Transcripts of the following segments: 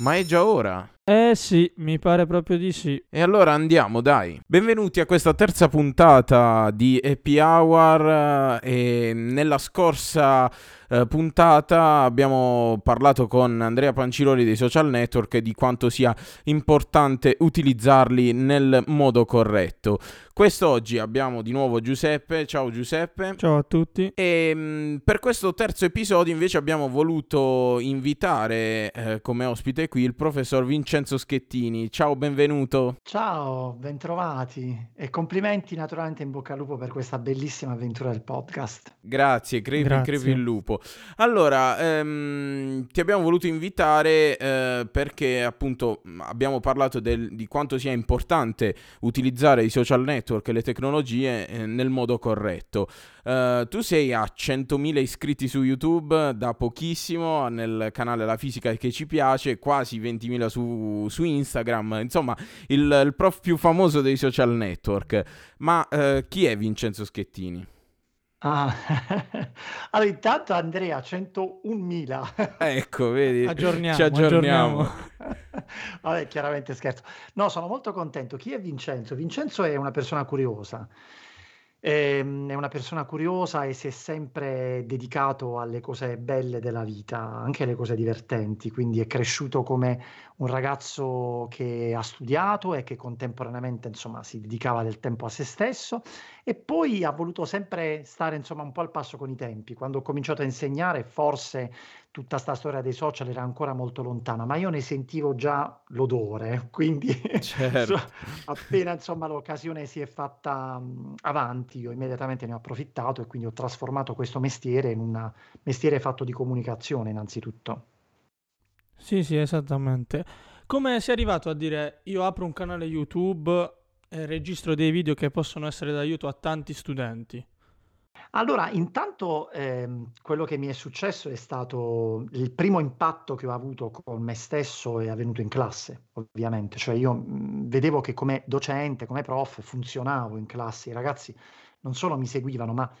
Ma è già ora. Eh sì, mi pare proprio di sì. E allora andiamo, dai. Benvenuti a questa terza puntata di Happy Hour. eh, E nella scorsa eh, puntata abbiamo parlato con Andrea Panciroli dei social network e di quanto sia importante utilizzarli nel modo corretto. Quest'oggi abbiamo di nuovo Giuseppe. Ciao Giuseppe. Ciao a tutti. E mh, per questo terzo episodio invece abbiamo voluto invitare eh, come ospite qui il professor Vincenzo Schettini. Ciao, benvenuto. Ciao, bentrovati e complimenti naturalmente in bocca al lupo per questa bellissima avventura del podcast. Grazie, crepi, Grazie. crepi il lupo. Allora, ehm, ti abbiamo voluto invitare eh, perché appunto mh, abbiamo parlato del- di quanto sia importante utilizzare i social network e le tecnologie eh, nel modo corretto. Eh, tu sei a 100.000 iscritti su YouTube da pochissimo nel canale La Fisica che ci piace, quasi 20.000 su, su Instagram, insomma il, il prof più famoso dei social network. Ma eh, chi è Vincenzo Schettini? Ah, allora intanto Andrea, 101.000. Ecco, vedi, Aggiorniamo, ci aggiorniamo. Vabbè, chiaramente scherzo. No, sono molto contento. Chi è Vincenzo? Vincenzo è una persona curiosa. Ehm, È una persona curiosa e si è sempre dedicato alle cose belle della vita, anche alle cose divertenti, quindi è cresciuto come un ragazzo che ha studiato e che contemporaneamente, insomma, si dedicava del tempo a se stesso e poi ha voluto sempre stare, insomma, un po' al passo con i tempi. Quando ho cominciato a insegnare, forse tutta sta storia dei social era ancora molto lontana, ma io ne sentivo già l'odore, quindi Certo. appena insomma l'occasione si è fatta mh, avanti, io immediatamente ne ho approfittato e quindi ho trasformato questo mestiere in un mestiere fatto di comunicazione innanzitutto. Sì, sì, esattamente. Come sei arrivato a dire io apro un canale YouTube e registro dei video che possono essere d'aiuto a tanti studenti? Allora, intanto ehm, quello che mi è successo è stato il primo impatto che ho avuto con me stesso è avvenuto in classe, ovviamente. Cioè io mh, vedevo che come docente, come prof, funzionavo in classe. I ragazzi non solo mi seguivano, ma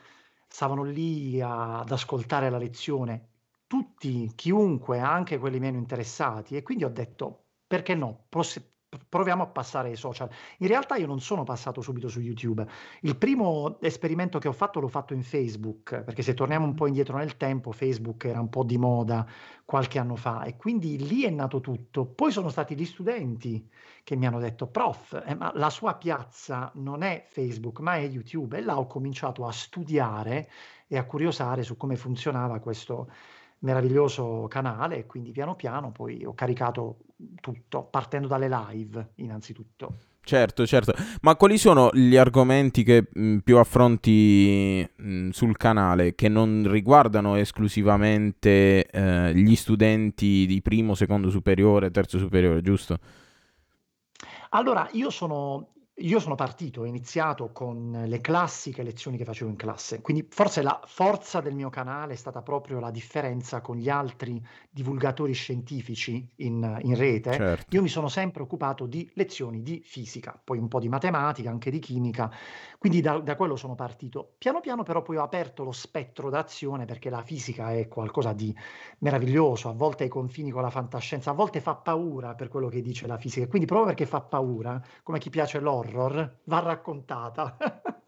stavano lì a- ad ascoltare la lezione, tutti, chiunque, anche quelli meno interessati. E quindi ho detto, perché no? Pros- proviamo a passare ai social. In realtà io non sono passato subito su YouTube. Il primo esperimento che ho fatto l'ho fatto in Facebook, perché se torniamo un po' indietro nel tempo, Facebook era un po' di moda qualche anno fa e quindi lì è nato tutto. Poi sono stati gli studenti che mi hanno detto, prof, eh, ma la sua piazza non è Facebook, ma è YouTube. E là ho cominciato a studiare e a curiosare su come funzionava questo meraviglioso canale e quindi piano piano poi ho caricato tutto, partendo dalle live innanzitutto. Certo, certo. Ma quali sono gli argomenti che mh, più affronti mh, sul canale che non riguardano esclusivamente eh, gli studenti di primo, secondo superiore, terzo superiore, giusto? Allora, io sono, io sono partito, ho iniziato con le classiche lezioni che facevo in classe, quindi forse la forza del mio canale è stata proprio la differenza con gli altri divulgatori scientifici in, in rete. Certo. Io mi sono sempre occupato di lezioni di fisica, poi un po' di matematica, anche di chimica, quindi da, da quello sono partito. Piano piano però poi ho aperto lo spettro d'azione perché la fisica è qualcosa di meraviglioso, a volte ai confini con la fantascienza, a volte fa paura per quello che dice la fisica, quindi proprio perché fa paura, come chi piace l'horror, va raccontata.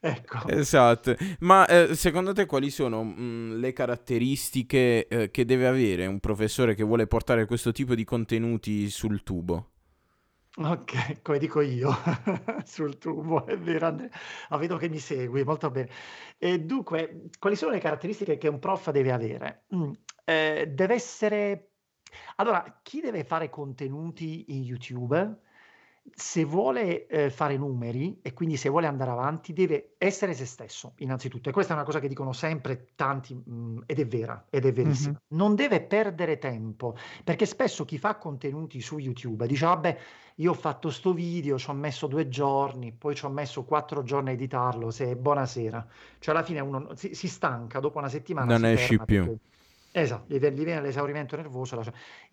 Ecco. Esatto. Ma eh, secondo te quali sono mh, le caratteristiche eh, che deve avere un professore che vuole portare questo tipo di contenuti sul tubo? Ok, come dico io, sul tubo, è vero. Ah, vedo che mi segui, molto bene. E dunque, quali sono le caratteristiche che un prof deve avere? Mm, eh, deve essere... Allora, chi deve fare contenuti in YouTube, se vuole eh, fare numeri e quindi se vuole andare avanti, deve essere se stesso, innanzitutto. E questa è una cosa che dicono sempre tanti, mm, ed è vera, ed è verissima. Non deve perdere tempo, perché spesso chi fa contenuti su YouTube dice, vabbè, io ho fatto sto video, ci ho messo due giorni, poi ci ho messo quattro giorni a editarlo, se buonasera. Cioè alla fine uno si, si stanca, dopo una settimana Non si esci più. perché- Esatto, gli viene l'esaurimento nervoso.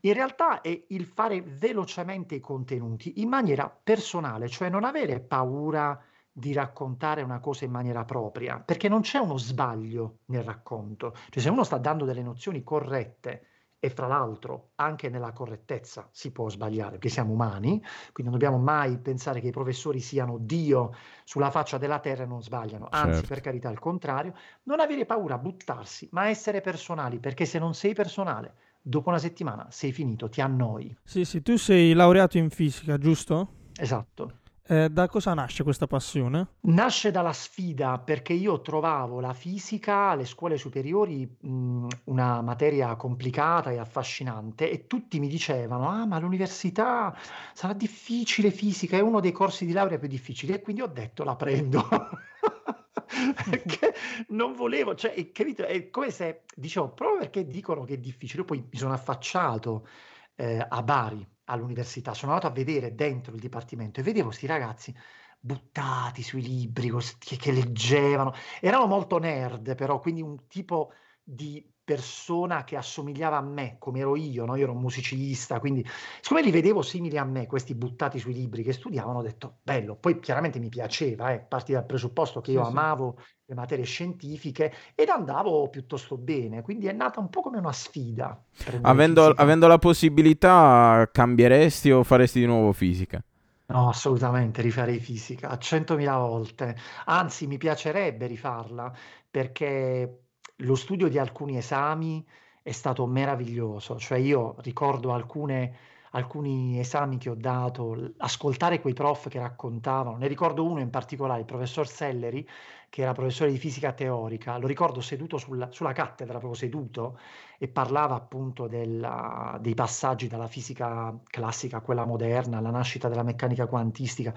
In realtà è il fare velocemente i contenuti in maniera personale, cioè non avere paura di raccontare una cosa in maniera propria, perché non c'è uno sbaglio nel racconto. Cioè se uno sta dando delle nozioni corrette e fra l'altro anche nella correttezza si può sbagliare perché siamo umani, quindi non dobbiamo mai pensare che i professori siano Dio sulla faccia della terra e non sbagliano, anzi Certo. per carità il contrario, non avere paura, buttarsi, ma essere personali, perché se non sei personale, dopo una settimana sei finito, ti annoi. Sì, sì, tu sei laureato in fisica, giusto? Esatto. Eh, da cosa nasce questa passione? Nasce dalla sfida perché io trovavo la fisica alle scuole superiori mh, una materia complicata e affascinante e tutti mi dicevano, ah ma all'università sarà difficile fisica, è uno dei corsi di laurea più difficili e quindi ho detto la prendo. Perché non volevo, cioè, è, capito? È come se dicevo, proprio perché dicono che è difficile, poi mi sono affacciato eh, a Bari all'università, sono andato a vedere dentro il dipartimento e vedevo questi ragazzi buttati sui libri, che, che leggevano, erano molto nerd però, quindi un tipo di persona che assomigliava a me, come ero io, no? Io ero un musicista, quindi siccome li vedevo simili a me, questi buttati sui libri che studiavano, ho detto bello, poi chiaramente mi piaceva, eh, parti dal presupposto che io sì. amavo le materie scientifiche ed andavo piuttosto bene, quindi è nata un po' come una sfida. Avendo, avendo la possibilità, cambieresti o faresti di nuovo fisica? No, assolutamente, rifarei fisica a 100.000 volte. Anzi, mi piacerebbe rifarla perché lo studio di alcuni esami è stato meraviglioso. Cioè io ricordo alcune, alcuni esami che ho dato, ascoltare quei prof che raccontavano. Ne ricordo uno in particolare, il professor Selleri, che era professore di fisica teorica. Lo ricordo seduto sulla, sulla cattedra, proprio seduto, e parlava appunto della- dei passaggi dalla fisica classica a quella moderna, alla nascita della meccanica quantistica.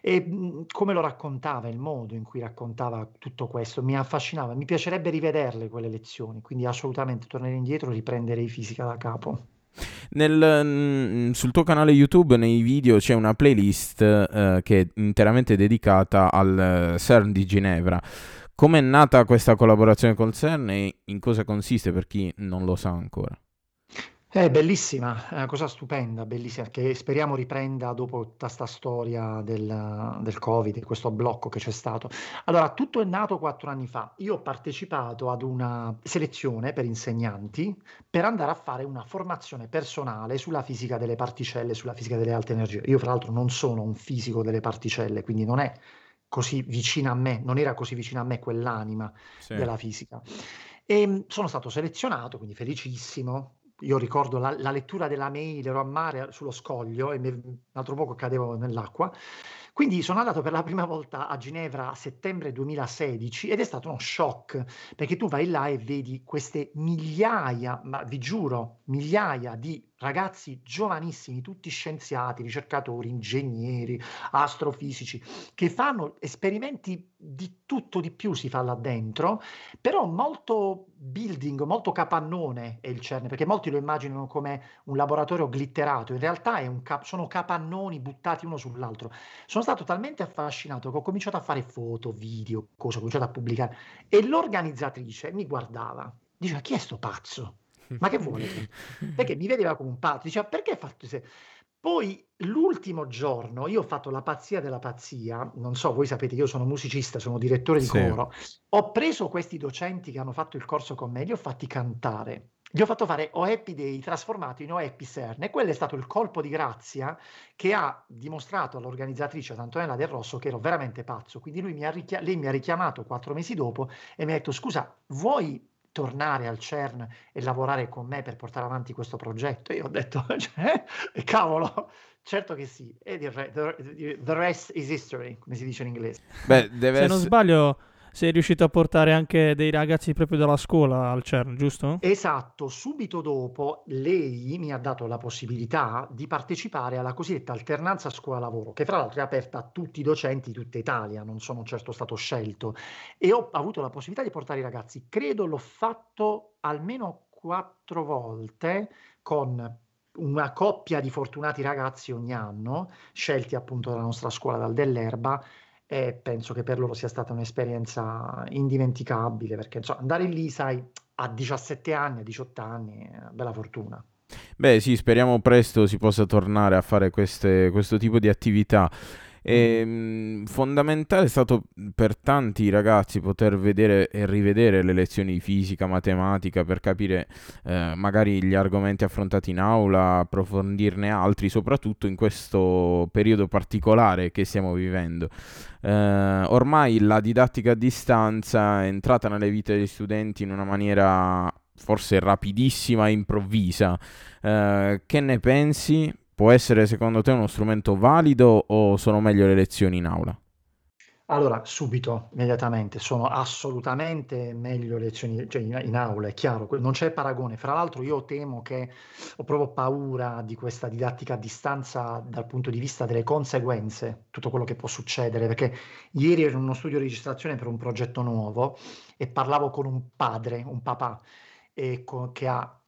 E mh, come lo raccontava, il modo in cui raccontava tutto questo mi affascinava. Mi piacerebbe rivederle quelle lezioni, quindi assolutamente tornerei indietro e riprenderei fisica da capo. Nel, mm, sul tuo canale YouTube, nei video, c'è una playlist eh, che è interamente dedicata al eh, CERN di Ginevra. Com'è nata questa collaborazione col CERN e in cosa consiste per chi non lo sa ancora? È bellissima, è una cosa stupenda, bellissima, che speriamo riprenda dopo tutta sta storia del, del Covid, questo blocco che c'è stato. Allora, tutto è nato quattro anni fa. Io ho partecipato ad una selezione per insegnanti per andare a fare una formazione personale sulla fisica delle particelle, sulla fisica delle alte energie. Io, fra l'altro, non sono un fisico delle particelle, quindi non è così vicina a me, non era così vicina a me quell'anima Sì. della fisica. E mh, sono stato selezionato, quindi felicissimo. Io ricordo la, la lettura della mail, ero a mare sullo scoglio e mi- altro poco cadevo nell'acqua. Quindi sono andato per la prima volta a Ginevra a settembre 2016 ed è stato uno shock perché tu vai là e vedi queste migliaia, ma vi giuro, migliaia di ragazzi giovanissimi, tutti scienziati, ricercatori, ingegneri, astrofisici, che fanno esperimenti di tutto di più si fa là dentro, però molto building, molto capannone è il CERN, perché molti lo immaginano come un laboratorio glitterato, in realtà cap- sono capannoni buttati uno sull'altro. Sono stato talmente affascinato che ho cominciato a fare foto, video, cose, ho cominciato a pubblicare e l'organizzatrice mi guardava, diceva chi è sto pazzo? Ma che vuole? Perché mi vedeva come un pazzo, diceva perché hai fatto se... Poi l'ultimo giorno io ho fatto la pazzia della pazzia, non so, voi sapete, io sono musicista, sono direttore di Sì. coro, ho preso questi docenti che hanno fatto il corso con me, li ho fatti cantare. Gli ho fatto fare O Happy Day trasformato in O Happy CERN e quello è stato il colpo di grazia che ha dimostrato all'organizzatrice, ad Antonella Del Rosso, che ero veramente pazzo. Quindi lui mi ha richia- lei mi ha richiamato quattro mesi dopo e mi ha detto scusa, vuoi tornare al CERN e lavorare con me per portare avanti questo progetto? E io ho detto, cioè, cavolo, certo che sì. E the, the rest is history, come si dice in inglese. Beh, deve Se non essere... sbaglio, sei riuscito a portare anche dei ragazzi proprio dalla scuola al CERN, giusto? Esatto, subito dopo lei mi ha dato la possibilità di partecipare alla cosiddetta alternanza scuola-lavoro, che fra l'altro è aperta a tutti i docenti di tutta Italia, non sono certo stato scelto, e ho avuto la possibilità di portare i ragazzi. Credo l'ho fatto almeno quattro volte con una coppia di fortunati ragazzi ogni anno, scelti appunto dalla nostra scuola dal dell'Erba, e penso che per loro sia stata un'esperienza indimenticabile, perché insomma, andare lì, sai, a 17 anni, a 18 anni, bella fortuna. Beh, sì, speriamo presto si possa tornare a fare queste- questo tipo di attività. E, mh, fondamentale è stato per tanti ragazzi poter vedere e rivedere le lezioni di fisica, matematica per capire eh, magari gli argomenti affrontati in aula, approfondirne altri, soprattutto in questo periodo particolare che stiamo vivendo. Eh, ormai la didattica a distanza è entrata nelle vite degli studenti in una maniera forse rapidissima e improvvisa. Eh, che ne pensi? Può essere secondo te uno strumento valido o sono meglio le lezioni in aula? Allora, subito, immediatamente, sono assolutamente meglio lezioni cioè in, in aula, è chiaro, non c'è paragone. Fra l'altro io temo che ho proprio paura di questa didattica a distanza dal punto di vista delle conseguenze, tutto quello che può succedere, perché ieri ero in uno studio di registrazione per un progetto nuovo e parlavo con un padre, un papà, e co- che ha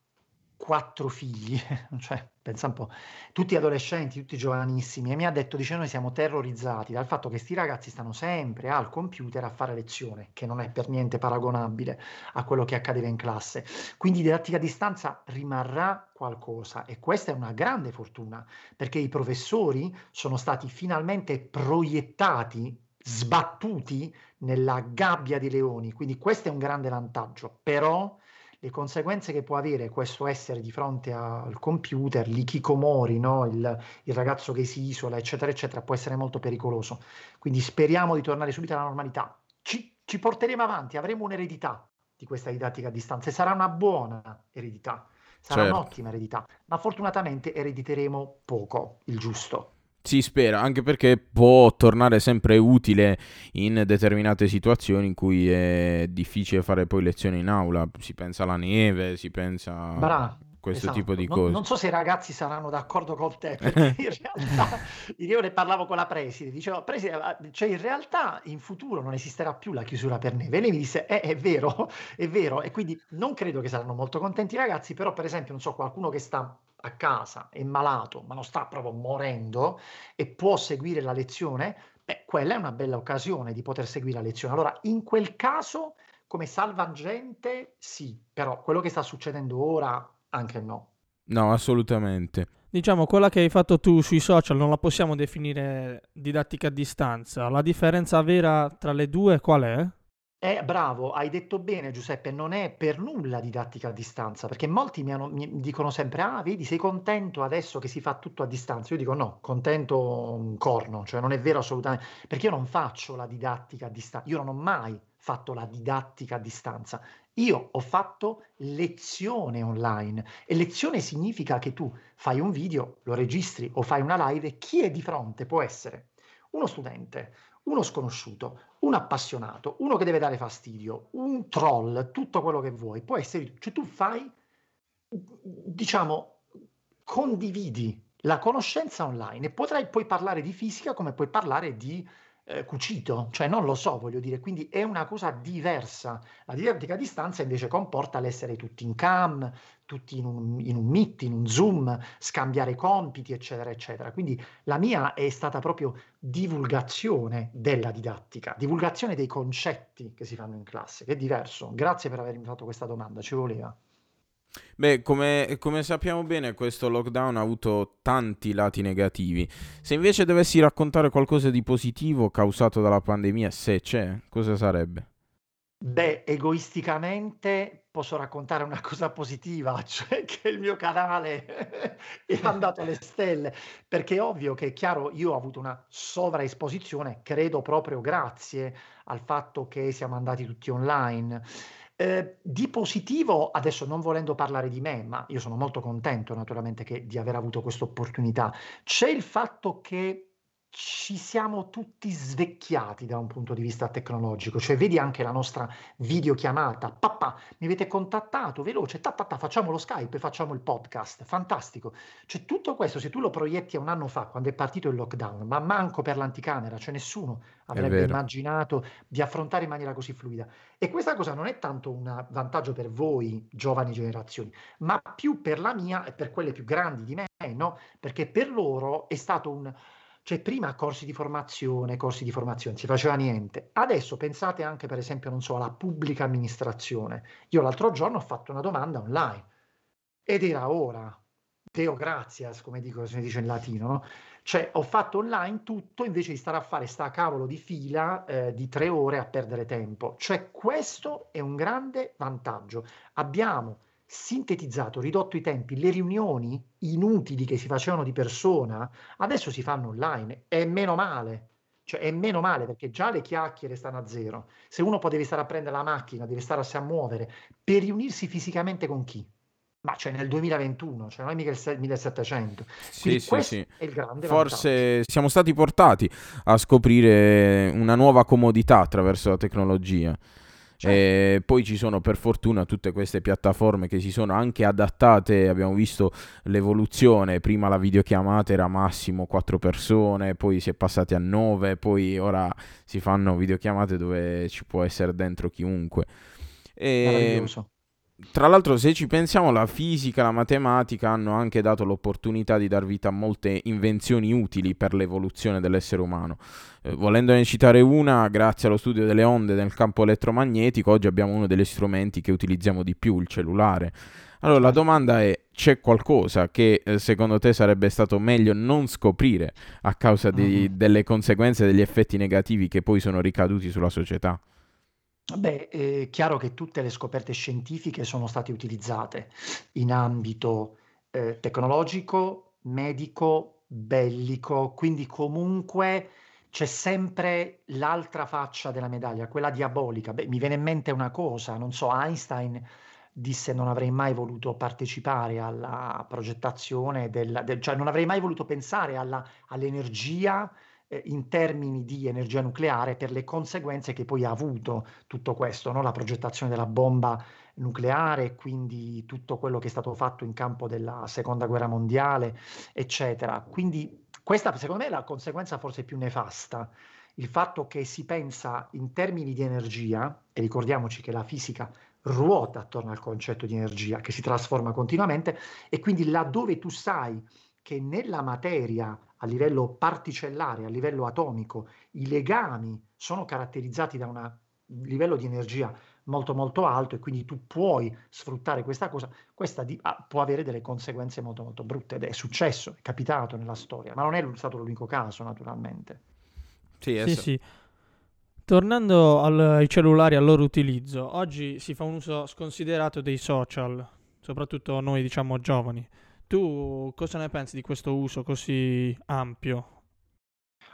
quattro figli, cioè pensa un po', tutti adolescenti, tutti giovanissimi, e mi ha detto, dice, noi siamo terrorizzati dal fatto che questi ragazzi stanno sempre al computer a fare lezione, che non è per niente paragonabile a quello che accadeva in classe. Quindi didattica a distanza rimarrà qualcosa e questa è una grande fortuna, perché i professori sono stati finalmente proiettati, sbattuti nella gabbia di leoni, quindi questo è un grande vantaggio, però le conseguenze che può avere questo essere di fronte al computer, l'ikikomori, no? il, il ragazzo che si isola, eccetera, eccetera, può essere molto pericoloso. Quindi speriamo di tornare subito alla normalità. Ci, ci porteremo avanti, avremo un'eredità di questa didattica a distanza e sarà una buona eredità, sarà certo. un'ottima eredità, ma fortunatamente erediteremo poco, il giusto. Si spera, anche perché può tornare sempre utile in determinate situazioni in cui è difficile fare poi lezioni in aula. Si pensa alla neve, si pensa a questo esatto. tipo di cose. Non, non, so se i ragazzi saranno d'accordo con te, perché in realtà io ne parlavo con la preside, dicevo, preside, cioè in realtà in futuro non esisterà più la chiusura per neve. E lei mi disse, eh, è vero, è vero, e quindi non credo che saranno molto contenti i ragazzi, però per esempio, non so, qualcuno che sta a casa, è malato, ma non sta proprio morendo e può seguire la lezione, beh, quella è una bella occasione di poter seguire la lezione. Allora, in quel caso, come salvagente, sì, però quello che sta succedendo ora, anche no. No, assolutamente. Diciamo, quella che hai fatto tu sui social non la possiamo definire didattica a distanza. La differenza vera tra le due qual è? Eh, bravo, hai detto bene Giuseppe, non è per nulla didattica a distanza, perché molti mi, hanno- mi dicono sempre, ah, vedi, sei contento adesso che si fa tutto a distanza. Io dico no, contento un corno, cioè non è vero assolutamente, perché io non faccio la didattica a distanza, io non ho mai fatto la didattica a distanza, io ho fatto lezione online e lezione significa che tu fai un video, lo registri o fai una live chi è di fronte può essere uno studente, uno sconosciuto, un appassionato, uno che deve dare fastidio, un troll, tutto quello che vuoi, può essere, cioè tu fai, diciamo, condividi la conoscenza online e potrai poi parlare di fisica come puoi parlare di eh, cucito, cioè non lo so, voglio dire, quindi è una cosa diversa. La didattica a distanza invece comporta l'essere tutti in cam, tutti in un, in un meet, in un zoom, scambiare compiti, eccetera, eccetera. Quindi la mia è stata proprio divulgazione della didattica, divulgazione dei concetti che si fanno in classe, che è diverso. Grazie per avermi fatto questa domanda, ci voleva. Beh, come, come, sappiamo bene, questo lockdown ha avuto tanti lati negativi. Se invece dovessi raccontare qualcosa di positivo causato dalla pandemia, se c'è, cosa sarebbe? Beh, egoisticamente posso raccontare una cosa positiva, cioè che il mio canale è andato alle stelle, perché è ovvio che è chiaro, io ho avuto una sovraesposizione, credo proprio grazie al fatto che siamo andati tutti online. Eh, di positivo, adesso non volendo parlare di me, ma io sono molto contento naturalmente che, di aver avuto questa opportunità, c'è il fatto che ci siamo tutti svecchiati da un punto di vista tecnologico, cioè vedi anche la nostra videochiamata, papà, mi avete contattato, veloce, ta, ta, ta, facciamo lo Skype, facciamo il podcast, fantastico. Cioè tutto questo, se tu lo proietti a un anno fa, quando è partito il lockdown, ma manco per l'anticamera, cioè nessuno avrebbe immaginato di affrontare in maniera così fluida. E questa cosa non è tanto un vantaggio per voi, giovani generazioni, ma più per la mia e per quelle più grandi di me, no? Perché per loro è stato un cioè prima corsi di formazione, corsi di formazione, si faceva niente. Adesso pensate anche per esempio, non so, alla pubblica amministrazione. Io l'altro giorno ho fatto una domanda online ed era ora, Deo gratias, come dico, si dice in latino, no? Cioè, ho fatto online tutto invece di stare a fare sta cavolo di fila eh, di tre ore a perdere tempo. Cioè, questo è un grande vantaggio. Abbiamo sintetizzato, ridotto i tempi, le riunioni inutili che si facevano di persona, adesso si fanno online, e meno male. Cioè, è meno male perché già le chiacchiere stanno a zero. Se uno poi deve stare a prendere la macchina, deve stare a muovere, per riunirsi fisicamente con chi? Ma c'è nel 2021, cioè non è mica il 1700. Sì, sì, sì. è il grande Forse vantaggio. siamo stati portati a scoprire una nuova comodità attraverso la tecnologia. Certo. E poi ci sono per fortuna tutte queste piattaforme che si sono anche adattate, abbiamo visto l'evoluzione, prima la videochiamata era massimo 4 persone, poi si è passati a 9, poi ora si fanno videochiamate dove ci può essere dentro chiunque. E... Meraviglioso tra l'altro, se ci pensiamo, la fisica, la matematica hanno anche dato l'opportunità di dar vita a molte invenzioni utili per l'evoluzione dell'essere umano. Eh, volendone citare una, grazie allo studio delle onde nel campo elettromagnetico, oggi abbiamo uno degli strumenti che utilizziamo di più, il cellulare. Allora, la domanda è: c'è qualcosa che eh, secondo te sarebbe stato meglio non scoprire a causa di, mm-hmm. delle conseguenze, degli effetti negativi che poi sono ricaduti sulla società? Beh, è chiaro che tutte le scoperte scientifiche sono state utilizzate in ambito eh, tecnologico, medico, bellico, quindi comunque c'è sempre l'altra faccia della medaglia, quella diabolica. Beh, mi viene in mente una cosa, non so, Einstein disse non avrei mai voluto partecipare alla progettazione del, del cioè non avrei mai voluto pensare alla, all'energia eh, in termini di energia nucleare per le conseguenze che poi ha avuto tutto questo, no? la progettazione della bomba nucleare, quindi tutto quello che è stato fatto in campo della seconda guerra mondiale, eccetera. Quindi questa secondo me è la conseguenza forse più nefasta, il fatto che si pensa in termini di energia, e ricordiamoci che la fisica ruota attorno al concetto di energia che si trasforma continuamente, e quindi laddove tu sai che nella materia a livello particellare, a livello atomico, i legami sono caratterizzati da un livello di energia molto molto alto e quindi tu puoi sfruttare questa cosa, questa di, ah, può avere delle conseguenze molto molto brutte ed è successo, è capitato nella storia, ma non è stato l'unico caso naturalmente. Sì, sì, sì. Tornando al, ai cellulari, al loro utilizzo, oggi si fa un uso sconsiderato dei social, soprattutto noi diciamo giovani. Tu cosa ne pensi di questo uso così ampio?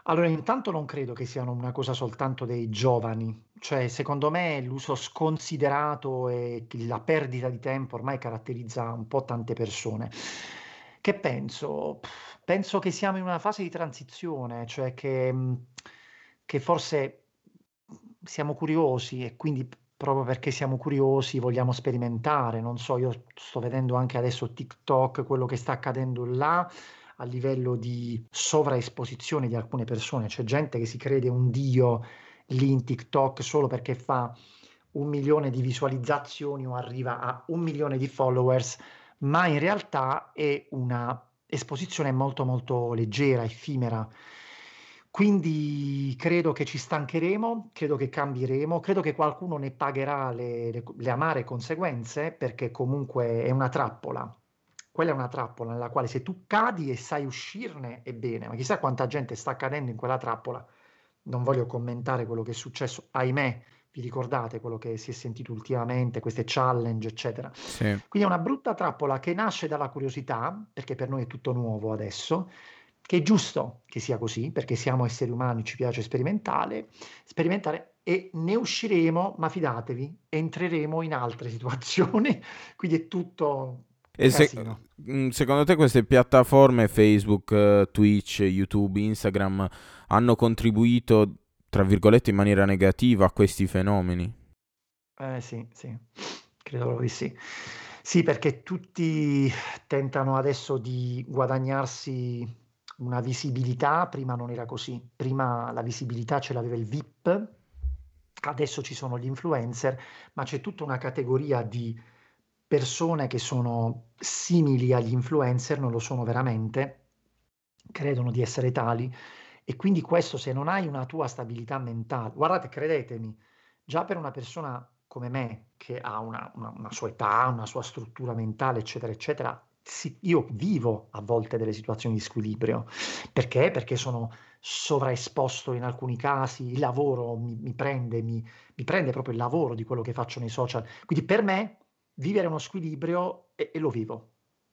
Allora, intanto non credo che siano una cosa soltanto dei giovani, cioè secondo me l'uso sconsiderato e la perdita di tempo ormai caratterizza un po' tante persone. Che penso? Penso che siamo in una fase di transizione, cioè che, che forse siamo curiosi e quindi proprio perché siamo curiosi, vogliamo sperimentare. Non so, io sto vedendo anche adesso TikTok, quello che sta accadendo là a livello di sovraesposizione di alcune persone. C'è gente che si crede un dio lì in TikTok solo perché fa un milione di visualizzazioni o arriva a un milione di followers, ma in realtà è una esposizione molto molto leggera, effimera. Quindi credo che ci stancheremo, credo che cambieremo, credo che qualcuno ne pagherà le, le, le amare conseguenze perché comunque è una trappola. Quella è una trappola nella quale se tu cadi e sai uscirne è bene, ma chissà quanta gente sta cadendo in quella trappola. Non voglio commentare quello che è successo, ahimè, vi ricordate quello che si è sentito ultimamente, queste challenge, eccetera. Sì. Quindi è una brutta trappola che nasce dalla curiosità, perché per noi è tutto nuovo adesso, che è giusto che sia così, perché siamo esseri umani, ci piace sperimentare, sperimentare e ne usciremo, ma fidatevi, entreremo in altre situazioni, quindi è tutto e se, mm, secondo te queste piattaforme Facebook, eh, Twitch, YouTube, Instagram hanno contribuito, tra virgolette, in maniera negativa a questi fenomeni? Eh sì, sì, credo di sì. Sì, perché tutti tentano adesso di guadagnarsi una visibilità, prima non era così, prima la visibilità ce l'aveva il VIP, adesso ci sono gli influencer, ma c'è tutta una categoria di persone che sono simili agli influencer, non lo sono veramente, credono di essere tali. E quindi questo se non hai una tua stabilità mentale, guardate, credetemi, già per una persona come me che ha una, una, una sua età, una sua struttura mentale, eccetera, eccetera, sì, io vivo a volte delle situazioni di squilibrio. Perché? Perché sono sovraesposto in alcuni casi, il lavoro mi, mi prende, mi, mi, prende proprio il lavoro di quello che faccio nei social. Quindi per me vivere uno squilibrio e, e lo vivo.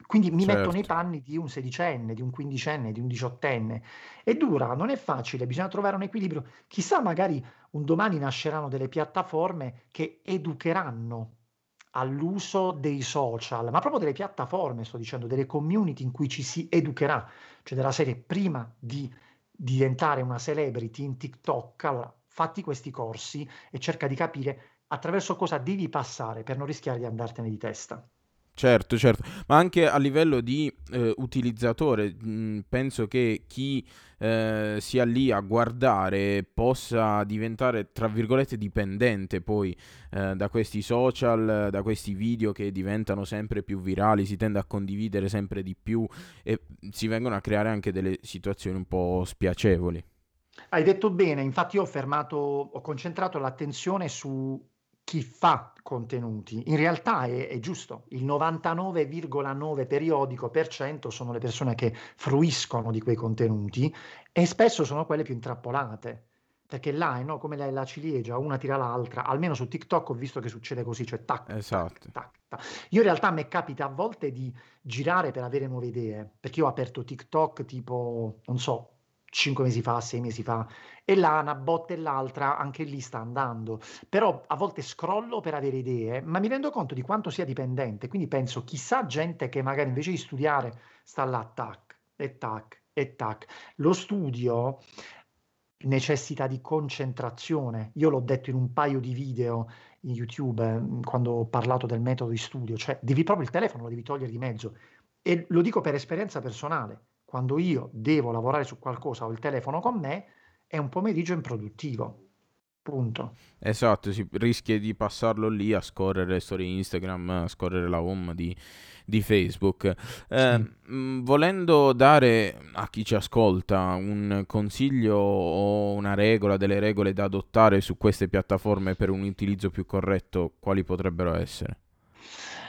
Quindi mi certo. metto nei certo. panni di un sedicenne, di un quindicenne, di un diciottenne. È dura, non è facile, bisogna trovare un equilibrio. Chissà, magari un domani nasceranno delle piattaforme che educheranno all'uso dei social, ma proprio delle piattaforme, sto dicendo, delle community in cui ci si educherà, cioè della serie prima di diventare una celebrity in TikTok, allora fatti questi corsi e cerca di capire attraverso cosa devi passare per non rischiare di andartene di testa. Certo, certo, ma anche a livello di eh, utilizzatore, mh, penso che chi eh, sia lì a guardare possa diventare, tra virgolette, dipendente poi eh, da questi social, da questi video che diventano sempre più virali, si tende a condividere sempre di più e si vengono a creare anche delle situazioni un po' spiacevoli. Hai detto bene, infatti ho fermato, ho concentrato l'attenzione su chi fa contenuti. In realtà è, è giusto, il 99,9 periodico per cento sono le persone che fruiscono di quei contenuti e spesso sono quelle più intrappolate. Perché là è no, come la, la, ciliegia, una tira l'altra. Almeno su TikTok ho visto che succede così, cioè tac, esatto. tac, tac. Io in realtà mi capita a volte di girare per avere nuove idee, perché io ho aperto TikTok tipo, non so, 5 mesi fa, 6 mesi fa, e là una botta e l'altra anche lì sta andando. Però a volte scrollo per avere idee, ma mi rendo conto di quanto sia dipendente, quindi penso chissà gente che magari invece di studiare sta là, tac, e tac, e tac. Lo studio necessita di concentrazione. Io l'ho detto in un paio di video in YouTube eh, quando ho parlato del metodo di studio, cioè devi proprio il telefono, lo devi togliere di mezzo. E lo dico per esperienza personale quando io devo lavorare su qualcosa, ho il telefono con me, è un pomeriggio improduttivo. Punto. Esatto, si rischia di passarlo lì a scorrere storie Instagram, a scorrere la home di, di Facebook. Eh, sì. mh, volendo dare a chi ci ascolta un consiglio o una regola, delle regole da adottare su queste piattaforme per un utilizzo più corretto, quali potrebbero essere?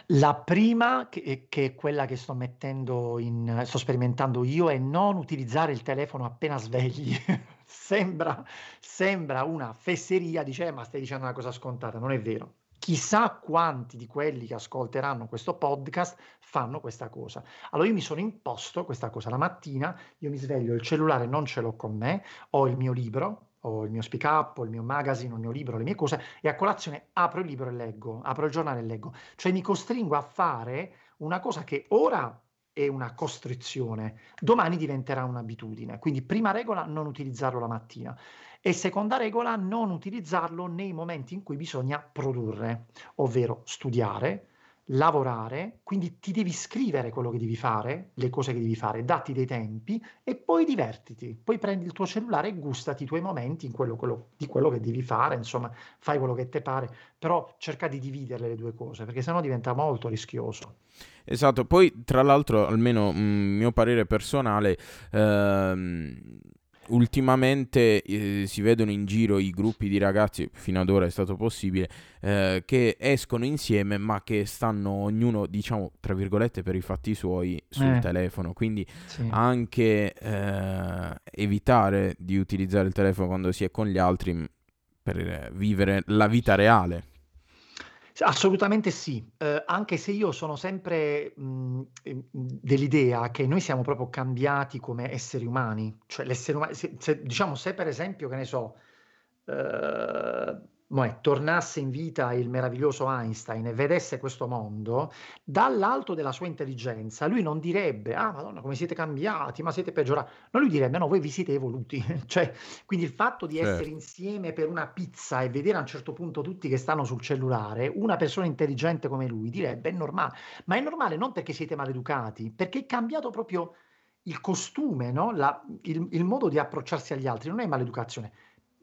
La prima, che, che è quella che sto mettendo in, sto sperimentando io, è non utilizzare il telefono appena svegli. sembra, sembra una fesseria, dice, eh, ma stai dicendo una cosa scontata, non è vero. Chissà quanti di quelli che ascolteranno questo podcast fanno questa cosa. Allora io mi sono imposto questa cosa. La mattina io mi sveglio, il cellulare non ce l'ho con me, ho il mio libro, ho il mio speak up, ho il mio magazine, ho il mio libro, le mie cose e a colazione apro il libro e leggo, apro il giornale e leggo. Cioè mi costringo a fare una cosa che ora è una costrizione, domani diventerà un'abitudine. Quindi prima regola non utilizzarlo la mattina e seconda regola non utilizzarlo nei momenti in cui bisogna produrre, ovvero studiare, lavorare, quindi ti devi scrivere quello che devi fare, le cose che devi fare, datti dei tempi e poi divertiti. Poi prendi il tuo cellulare e gustati i tuoi momenti quello, quello, di quello che devi fare, insomma, fai quello che ti pare, però cerca di dividerle le due cose, perché sennò diventa molto rischioso. Esatto, poi tra l'altro, almeno mm, mio parere personale, ehm, ultimamente eh, si vedono in giro i gruppi di ragazzi, fino ad ora è stato possibile, eh, che escono insieme ma che stanno ognuno, diciamo, tra virgolette, per i fatti suoi sul eh. telefono. Quindi sì. anche eh, evitare di utilizzare il telefono quando si è con gli altri per vivere la vita reale. Assolutamente sì, eh, anche se io sono sempre mh, dell'idea che noi siamo proprio cambiati come esseri umani, cioè l'essere umano, se, se, diciamo se per esempio, che ne so, eh, Beh, tornasse in vita il meraviglioso Einstein e vedesse questo mondo, dall'alto della sua intelligenza, lui non direbbe, ah madonna come siete cambiati, ma siete peggiorati, no, lui direbbe, no, voi vi siete evoluti. cioè, quindi il fatto di certo. essere insieme per una pizza e vedere a un certo punto tutti che stanno sul cellulare, una persona intelligente come lui direbbe, è normale, ma è normale non perché siete maleducati, perché è cambiato proprio il costume, no? La, il, il modo di approcciarsi agli altri, non è maleducazione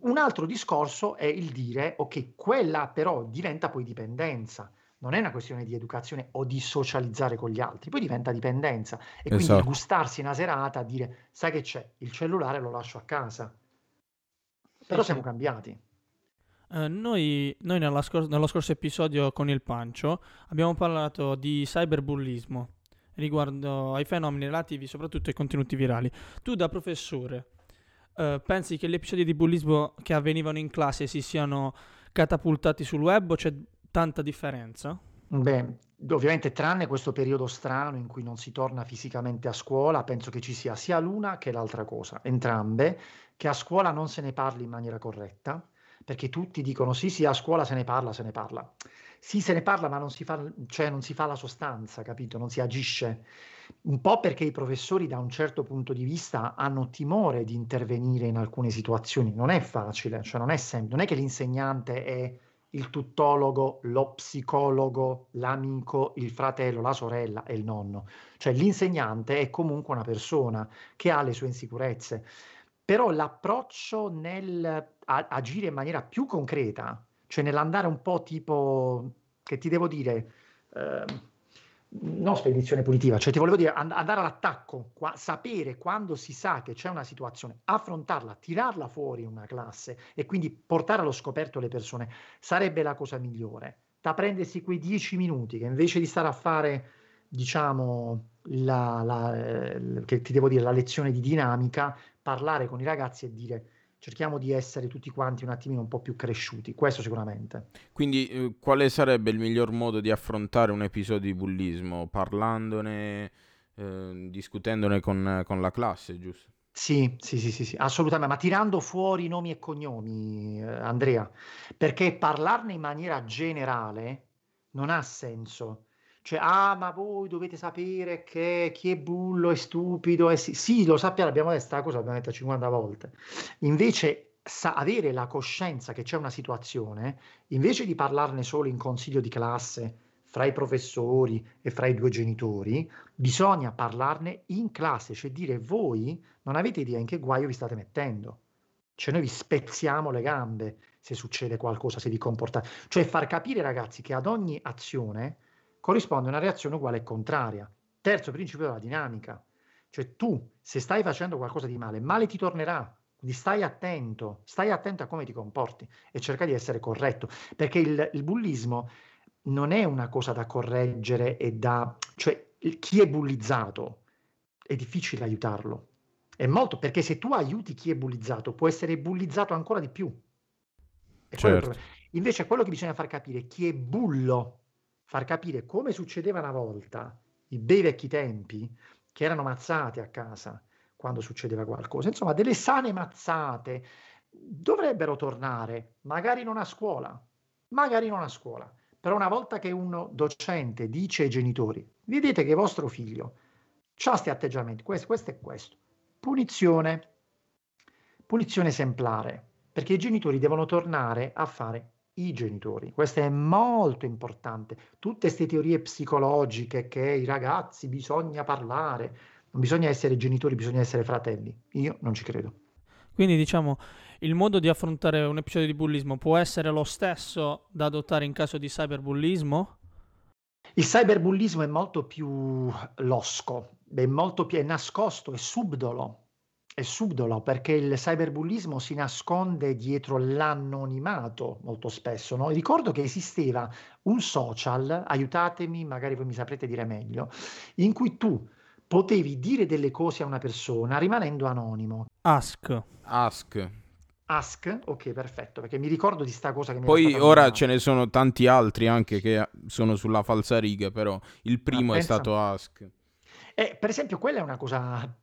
un altro discorso è il dire, ok, quella però diventa poi dipendenza. Non è una questione di educazione o di socializzare con gli altri, poi diventa dipendenza. E quindi esatto. gustarsi una serata, dire, sai che c'è, il cellulare lo lascio a casa. Però siamo cambiati. Uh, noi, noi scor- nello scorso episodio con il Pancio abbiamo parlato di cyberbullismo riguardo ai fenomeni relativi soprattutto ai contenuti virali. Tu da professore eh, pensi che gli episodi di bullismo che avvenivano in classe si siano catapultati sul web o c'è tanta differenza? Beh, ovviamente tranne questo periodo strano in cui non si torna fisicamente a scuola, penso che ci sia sia l'una che l'altra cosa, entrambe, che a scuola non se ne parli in maniera corretta, perché tutti dicono sì, sì, a scuola se ne parla, se ne parla. Sì, se ne parla, ma non si fa, cioè non si fa la sostanza, capito? Non si agisce. Un po' perché i professori da un certo punto di vista hanno timore di intervenire in alcune situazioni. Non è facile, cioè non è semplice, non è che l'insegnante è il tuttologo, lo psicologo, l'amico, il fratello, la sorella e il nonno. Cioè l'insegnante è comunque una persona che ha le sue insicurezze. Però l'approccio nel agire in maniera più concreta, cioè nell'andare un po' tipo, che ti devo dire, eh, non spedizione punitiva, cioè ti volevo dire and- andare all'attacco, qua- sapere quando si sa che c'è una situazione, affrontarla, tirarla fuori una classe e quindi portare allo scoperto le persone sarebbe la cosa migliore. Da prendersi quei dieci minuti che invece di stare a fare, diciamo, la, la, eh, che ti devo dire, la lezione di dinamica, parlare con i ragazzi e dire cerchiamo di essere tutti quanti un attimino un po' più cresciuti, questo sicuramente. Quindi eh, quale sarebbe il miglior modo di affrontare un episodio di bullismo? Parlandone, eh, discutendone con, con, la classe, giusto? Sì, sì, sì, sì, sì, assolutamente, ma tirando fuori nomi e cognomi, eh, Andrea, perché parlarne in maniera generale non ha senso. Cioè, ah, ma voi dovete sapere che chi è bullo è stupido. È sì, sì, lo sappiamo, l'abbiamo detto questa cosa, l'abbiamo detta 50 volte. Invece, sa- avere la coscienza che c'è una situazione, invece di parlarne solo in consiglio di classe, fra i professori e fra i due genitori, bisogna parlarne in classe, cioè dire voi non avete idea in che guaio vi state mettendo. Cioè noi vi spezziamo le gambe se succede qualcosa, se vi comportate. Cioè far capire ragazzi che ad ogni azione corrisponde una reazione uguale e contraria. Terzo principio della dinamica, cioè tu se stai facendo qualcosa di male, male ti tornerà. Quindi stai attento, stai attento a come ti comporti e cerca di essere corretto, perché il, il bullismo non è una cosa da correggere e da... cioè chi è bullizzato è difficile aiutarlo. È molto perché se tu aiuti chi è bullizzato può essere bullizzato ancora di più. Certo. Invece quello che bisogna far capire chi è bullo far capire come succedeva una volta, i bei vecchi tempi, che erano mazzate a casa quando succedeva qualcosa. Insomma, delle sane mazzate dovrebbero tornare, magari non a scuola, magari non a scuola. Però una volta che un docente dice ai genitori, vedete che vostro figlio ha questi atteggiamenti, questo, questo e questo, punizione, punizione esemplare, perché i genitori devono tornare a fare i genitori. Questo è molto importante. Tutte queste teorie psicologiche che i ragazzi bisogna parlare, non bisogna essere genitori, bisogna essere fratelli. Io non ci credo. Quindi diciamo il modo di affrontare un episodio di bullismo può essere lo stesso da adottare in caso di cyberbullismo? Il cyberbullismo è molto più losco, è molto più è nascosto, è subdolo è subdolo perché il cyberbullismo si nasconde dietro l'anonimato molto spesso. No? Ricordo che esisteva un social, aiutatemi, magari voi mi saprete dire meglio, in cui tu potevi dire delle cose a una persona rimanendo anonimo. Ask. Ask. Ask, ok, perfetto, perché mi ricordo di sta cosa che mi Poi ora ce ne sono tanti altri anche che sono sulla falsa riga, però il primo ah, è stato Ask. Eh, per esempio, quella è una cosa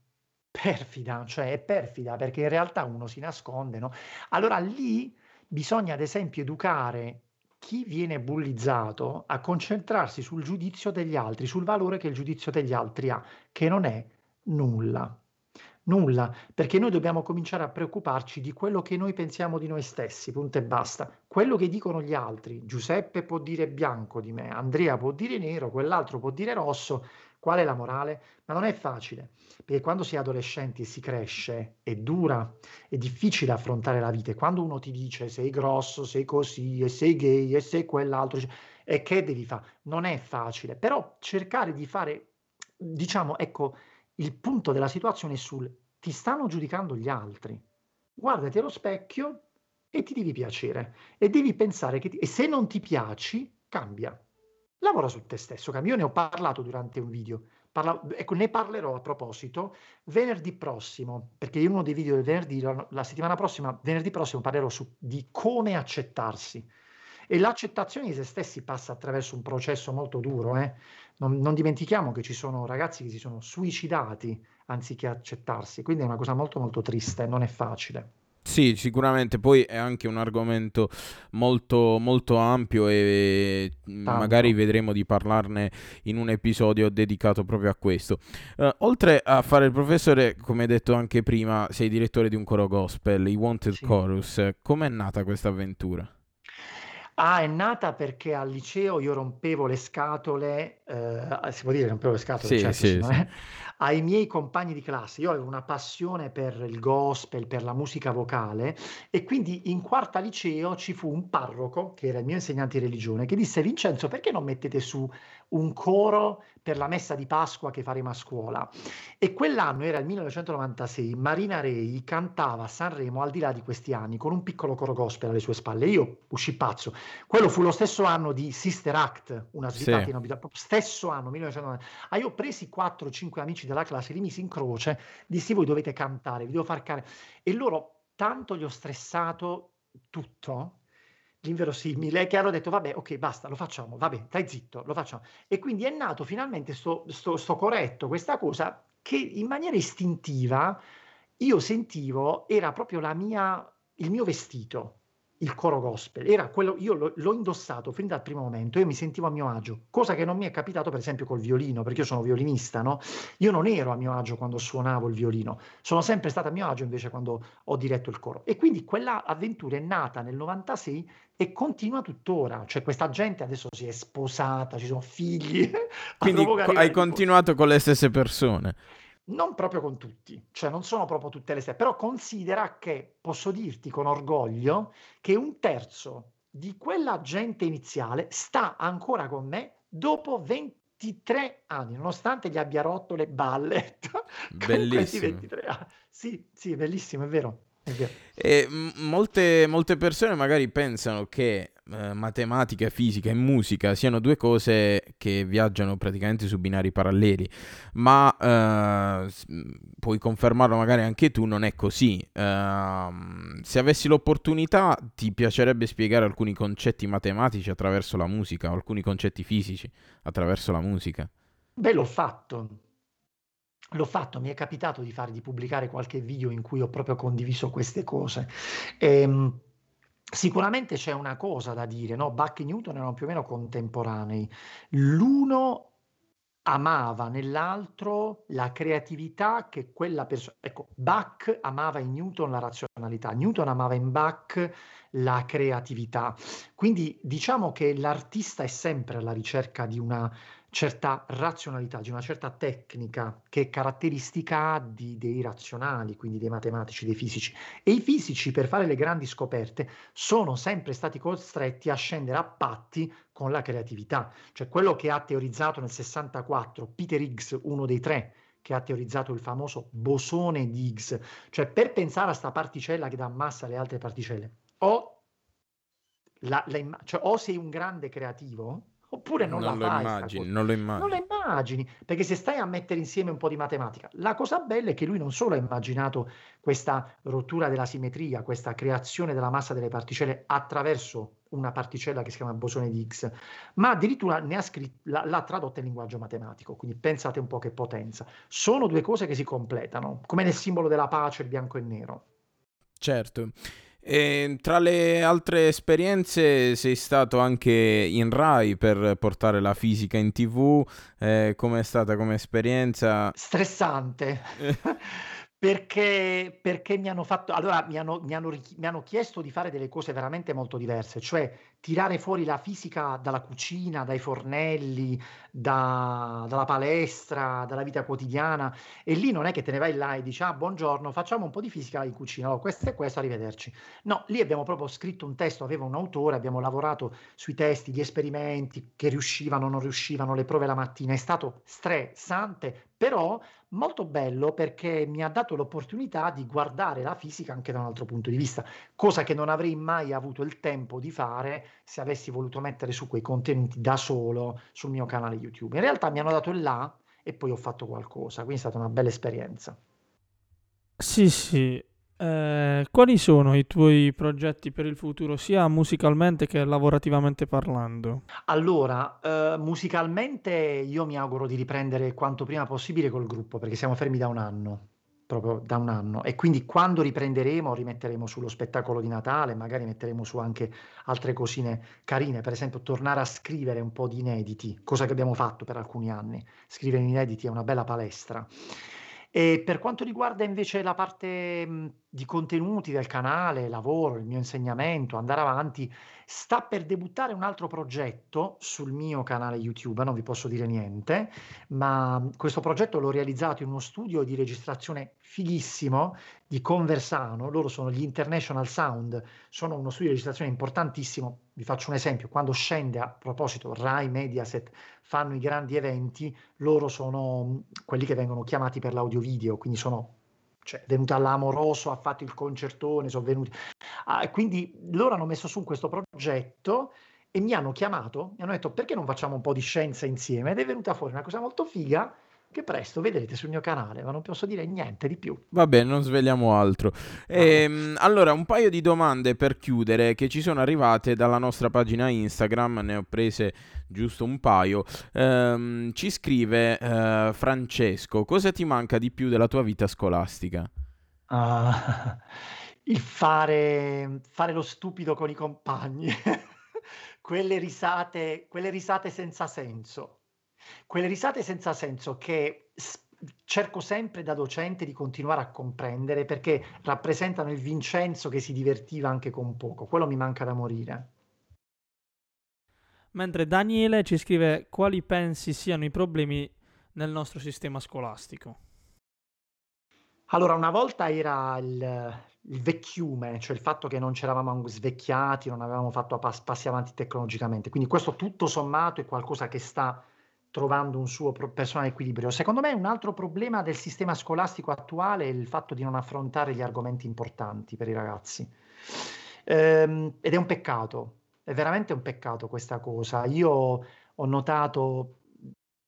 perfida, cioè è perfida perché in realtà uno si nasconde, no? Allora lì bisogna ad esempio educare chi viene bullizzato a concentrarsi sul giudizio degli altri, sul valore che il giudizio degli altri ha, che non è nulla. Nulla, perché noi dobbiamo cominciare a preoccuparci di quello che noi pensiamo di noi stessi, punto e basta. Quello che dicono gli altri, Giuseppe può dire bianco di me, Andrea può dire nero, quell'altro può dire rosso, Qual è la morale? Ma non è facile, perché quando si è adolescenti si cresce è dura, è difficile affrontare la vita. E quando uno ti dice sei grosso, sei così, e sei gay, e sei quell'altro, e che devi fare? Non è facile, però cercare di fare, diciamo, ecco, il punto della situazione è sul ti stanno giudicando gli altri. Guardati allo specchio e ti devi piacere e devi pensare che ti, e se non ti piaci, cambia lavora su te stesso. Io ne ho parlato durante un video. Parla, ecco, ne parlerò a proposito venerdì prossimo, perché in uno dei video del venerdì, la, la settimana prossima, venerdì prossimo, parlerò su, di come accettarsi. E l'accettazione di se stessi passa attraverso un processo molto duro. Eh? Non, non, dimentichiamo che ci sono ragazzi che si sono suicidati anziché accettarsi, quindi è una cosa molto molto triste, non è facile. Sì, sicuramente poi è anche un argomento molto, molto ampio e Tanto. magari vedremo di parlarne in un episodio dedicato proprio a questo. Uh, oltre a fare il professore, come detto anche prima, sei direttore di un coro gospel, i Wanted sì. Chorus. Com'è nata questa avventura? Ah, è nata perché al liceo io rompevo le scatole, eh, si può dire rompevo le scatole, sì, certo, sì, sì. Eh? ai miei compagni di classe. Io avevo una passione per il gospel, per la musica vocale e quindi in quarta liceo ci fu un parroco, che era il mio insegnante di religione, che disse Vincenzo perché non mettete su un coro per la messa di Pasqua che faremo a scuola. E quell'anno era il 1996, Marina Rei cantava a Sanremo al di là di questi anni con un piccolo coro gospel alle sue spalle. Io uscì pazzo. Quello fu lo stesso anno di Sister Act, una svitata sì. in obita, stesso anno, 1990. Ah, io ho presi 4-5 amici della classe, li misi in croce, dissi voi dovete cantare, vi devo far cantare. E loro tanto gli ho stressato tutto l'inverosimile. Che hanno detto vabbè ok basta lo facciamo vabbè stai zitto lo facciamo. E quindi è nato finalmente sto, sto, sto corretto questa cosa che in maniera istintiva io sentivo era proprio la mia il mio vestito il coro gospel, era quello, io lo, l'ho indossato fin dal primo momento, io mi sentivo a mio agio, cosa che non mi è capitato per esempio col violino, perché io sono violinista, no? Io non ero a mio agio quando suonavo il violino, sono sempre stato a mio agio invece quando ho diretto il coro. E quindi quella avventura è nata nel 96 e continua tuttora, cioè questa gente adesso si è sposata, ci sono figli. Quindi hai continuato con le stesse persone non proprio con tutti, cioè non sono proprio tutte le stesse, però considera che posso dirti con orgoglio che un terzo di quella gente iniziale sta ancora con me dopo 23 anni, nonostante gli abbia rotto le balle. Bellissimo. 23 anni. Sì, sì, bellissimo, è vero. E molte, molte persone magari pensano che eh, matematica, fisica e musica siano due cose che viaggiano praticamente su binari paralleli, ma eh, puoi confermarlo magari anche tu, non è così. Eh, se avessi l'opportunità ti piacerebbe spiegare alcuni concetti matematici attraverso la musica alcuni concetti fisici attraverso la musica? Beh, l'ho fatto, L'ho fatto, mi è capitato di fare, di pubblicare qualche video in cui ho proprio condiviso queste cose. Ehm, sicuramente c'è una cosa da dire, no? Bach e Newton erano più o meno contemporanei. L'uno amava nell'altro la creatività che quella persona... Ecco, Bach amava in Newton la razionalità, Newton amava in Bach la creatività. Quindi diciamo che l'artista è sempre alla ricerca di una certa razionalità, di una certa tecnica che è caratteristica di, dei razionali, quindi dei matematici, dei fisici. E i fisici, per fare le grandi scoperte, sono sempre stati costretti a scendere a patti con la creatività. Cioè quello che ha teorizzato nel 64 Peter Higgs, uno dei tre, che ha teorizzato il famoso bosone di Higgs, cioè per pensare a questa particella che dà massa alle altre particelle, o, la, la, cioè, o sei un grande creativo, Oppure non, non la fai. Immagini, non lo immagini. Non lo immagini, perché se stai a mettere insieme un po' di matematica, la cosa bella è che lui non solo ha immaginato questa rottura della simmetria, questa creazione della massa delle particelle attraverso una particella che si chiama bosone di Higgs, ma addirittura ne ha scritto, l'ha, l'ha tradotta in linguaggio matematico, quindi pensate un po' che potenza. Sono due cose che si completano, come nel simbolo della pace, il bianco e nero. Certo. E tra le altre esperienze sei stato anche in Rai per portare la fisica in tv, eh, com'è stata come esperienza? Stressante. Perché, perché mi hanno fatto, allora mi hanno, mi, hanno, mi hanno chiesto di fare delle cose veramente molto diverse, cioè tirare fuori la fisica dalla cucina, dai fornelli, da, dalla palestra, dalla vita quotidiana e lì non è che te ne vai là e dici ah buongiorno facciamo un po' di fisica in cucina, oh, questo e questo, arrivederci. No, lì abbiamo proprio scritto un testo, aveva un autore, abbiamo lavorato sui testi, gli esperimenti che riuscivano, non riuscivano, le prove la mattina, è stato stressante, però molto bello perché mi ha dato l'opportunità di guardare la fisica anche da un altro punto di vista, cosa che non avrei mai avuto il tempo di fare se avessi voluto mettere su quei contenuti da solo sul mio canale YouTube. In realtà mi hanno dato il là e poi ho fatto qualcosa, quindi è stata una bella esperienza. Sì, sì. Eh, quali sono i tuoi progetti per il futuro, sia musicalmente che lavorativamente parlando? Allora, eh, musicalmente io mi auguro di riprendere quanto prima possibile col gruppo, perché siamo fermi da un anno, proprio da un anno. E quindi quando riprenderemo, rimetteremo sullo spettacolo di Natale, magari metteremo su anche altre cosine carine, per esempio tornare a scrivere un po' di inediti, cosa che abbiamo fatto per alcuni anni. Scrivere inediti è una bella palestra. E per quanto riguarda invece la parte, mhmm, di contenuti del canale, lavoro, il mio insegnamento, andare avanti, sta per debuttare un altro progetto sul mio canale YouTube, non vi posso dire niente, ma questo progetto l'ho realizzato in uno studio di registrazione fighissimo di Conversano, loro sono gli International Sound, sono uno studio di registrazione importantissimo. Vi faccio un esempio, quando scende a proposito Rai Mediaset fanno i grandi eventi, loro sono quelli che vengono chiamati per l'audio video, quindi sono cioè, venuta all'amoroso, ha fatto il concertone, sono venuti. Ah, quindi loro hanno messo su questo progetto e mi hanno chiamato, mi hanno detto perché non facciamo un po' di scienza insieme? Ed è venuta fuori una cosa molto figa che presto vedrete sul mio canale, ma non posso dire niente di più. Vabbè, non sveliamo altro. Ehm, allora, un paio di domande per chiudere che ci sono arrivate dalla nostra pagina Instagram, ne ho prese giusto un paio. Ehm, ci scrive eh, Francesco, cosa ti manca di più della tua vita scolastica? Uh, il fare, fare lo stupido con i compagni, quelle risate, quelle risate senza senso quelle risate senza senso che cerco sempre da docente di continuare a comprendere perché rappresentano il Vincenzo che si divertiva anche con poco. Quello mi manca da morire. Mentre Daniele ci scrive quali pensi siano i problemi nel nostro sistema scolastico. Allora, una volta era il, il vecchiume, cioè il fatto che non ci eravamo svecchiati, non avevamo fatto pas- passi avanti tecnologicamente. Quindi questo tutto sommato è qualcosa che sta trovando un suo personale equilibrio. Secondo me un altro problema del sistema scolastico attuale è il fatto di non affrontare gli argomenti importanti per i ragazzi. Ehm, ed è un peccato, è veramente un peccato questa cosa. Io ho notato,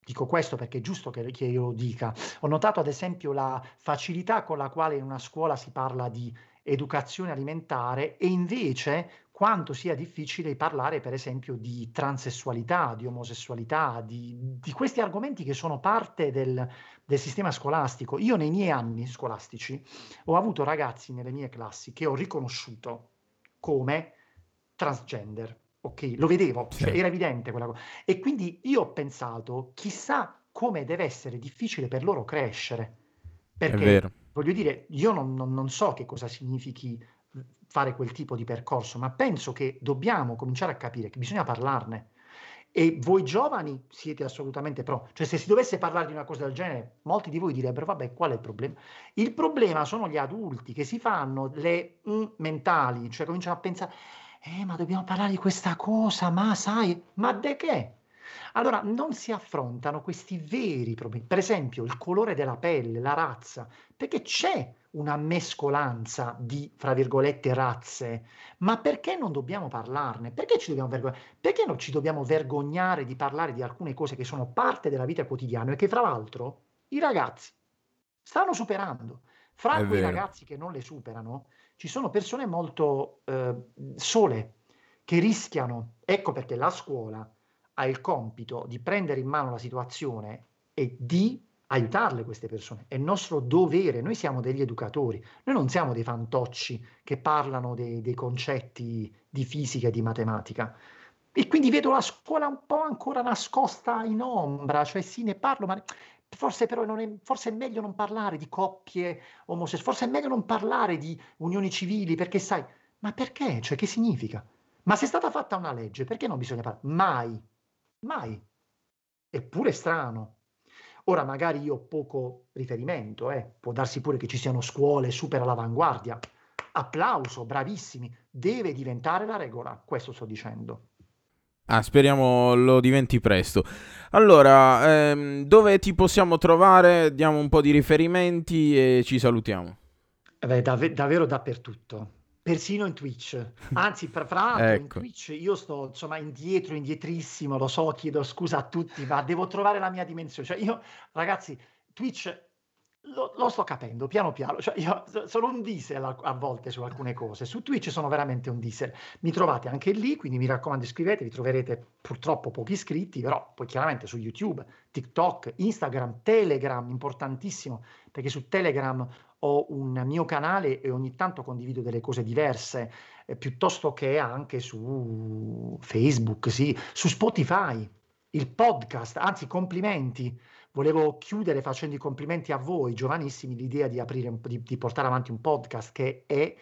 dico questo perché è giusto che, che io lo dica, ho notato ad esempio la facilità con la quale in una scuola si parla di educazione alimentare e invece quanto sia difficile parlare, per esempio, di transessualità, di omosessualità, di, di questi argomenti che sono parte del, del, sistema scolastico. Io nei miei anni scolastici ho avuto ragazzi nelle mie classi che ho riconosciuto come transgender. Ok, lo vedevo, cioè, era evidente quella cosa. E quindi io ho pensato, chissà come deve essere difficile per loro crescere. Perché, voglio dire, io non, non, non so che cosa significhi fare quel tipo di percorso, ma penso che dobbiamo cominciare a capire che bisogna parlarne. E voi giovani siete assolutamente pro. Cioè, se si dovesse parlare di una cosa del genere, molti di voi direbbero: vabbè, qual è il problema? Il problema sono gli adulti che si fanno le mm, mentali, cioè cominciano a pensare: eh, ma dobbiamo parlare di questa cosa, ma sai, ma de che? Allora, non si affrontano questi veri problemi. Per esempio, il colore della pelle, la razza, perché c'è una mescolanza di, fra virgolette, razze, ma perché non dobbiamo parlarne? Perché ci dobbiamo vergognare? Perché non ci dobbiamo vergognare di parlare di alcune cose che sono parte della vita quotidiana e che, fra l'altro, i ragazzi stanno superando. Fra È quei vero. ragazzi che non le superano, ci sono persone molto eh, sole che rischiano. Ecco perché la scuola ha il compito di prendere in mano la situazione e di aiutarle queste persone. È nostro dovere, noi siamo degli educatori, noi non siamo dei fantocci che parlano dei, dei concetti di fisica e di matematica. E quindi vedo la scuola un po' ancora nascosta in ombra, cioè sì, ne parlo, ma forse però è, forse è meglio non parlare di coppie omosessuali, forse è meglio non parlare di unioni civili, perché sai, ma perché? Cioè, che significa? Ma se è stata fatta una legge, perché non bisogna parlare? Mai, mai. Eppure è strano. Ora magari io ho poco riferimento, eh. può darsi pure che ci siano scuole super all'avanguardia. Applauso, bravissimi, deve diventare la regola, questo sto dicendo. Ah, speriamo lo diventi presto. Allora, ehm, dove ti possiamo trovare? Diamo un po' di riferimenti e ci salutiamo. Beh, dav- davvero dappertutto. Persino in Twitch. Anzi, fra l'altro ecco. in Twitch io sto insomma indietro, indietrissimo, lo so, chiedo scusa a tutti, ma devo trovare la mia dimensione. Cioè io, ragazzi, Twitch lo, lo, sto capendo piano piano, cioè io sono un diesel a, a, volte su alcune cose, su Twitch sono veramente un diesel, mi trovate anche lì, quindi mi raccomando iscrivetevi, troverete purtroppo pochi iscritti, però poi chiaramente su YouTube, TikTok, Instagram, Telegram, importantissimo, perché su Telegram ho un mio canale e ogni tanto condivido delle cose diverse, eh, piuttosto che anche su Facebook, sì, su Spotify, il podcast, anzi complimenti volevo chiudere facendo i complimenti a voi, giovanissimi, l'idea di, aprire, di, di portare avanti un podcast che è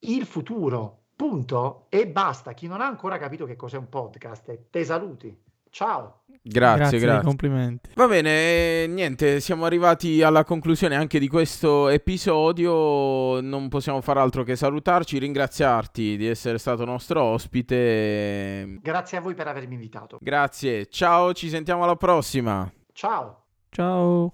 il futuro. Punto e basta. Chi non ha ancora capito che cos'è un podcast, te saluti. Ciao. Grazie, grazie. grazie. complimenti. Va bene, niente, siamo arrivati alla conclusione anche di questo episodio. Non possiamo fare altro che salutarci, ringraziarti di essere stato nostro ospite. Grazie a voi per avermi invitato. Grazie, ciao, ci sentiamo alla prossima. Ciao. Ciao.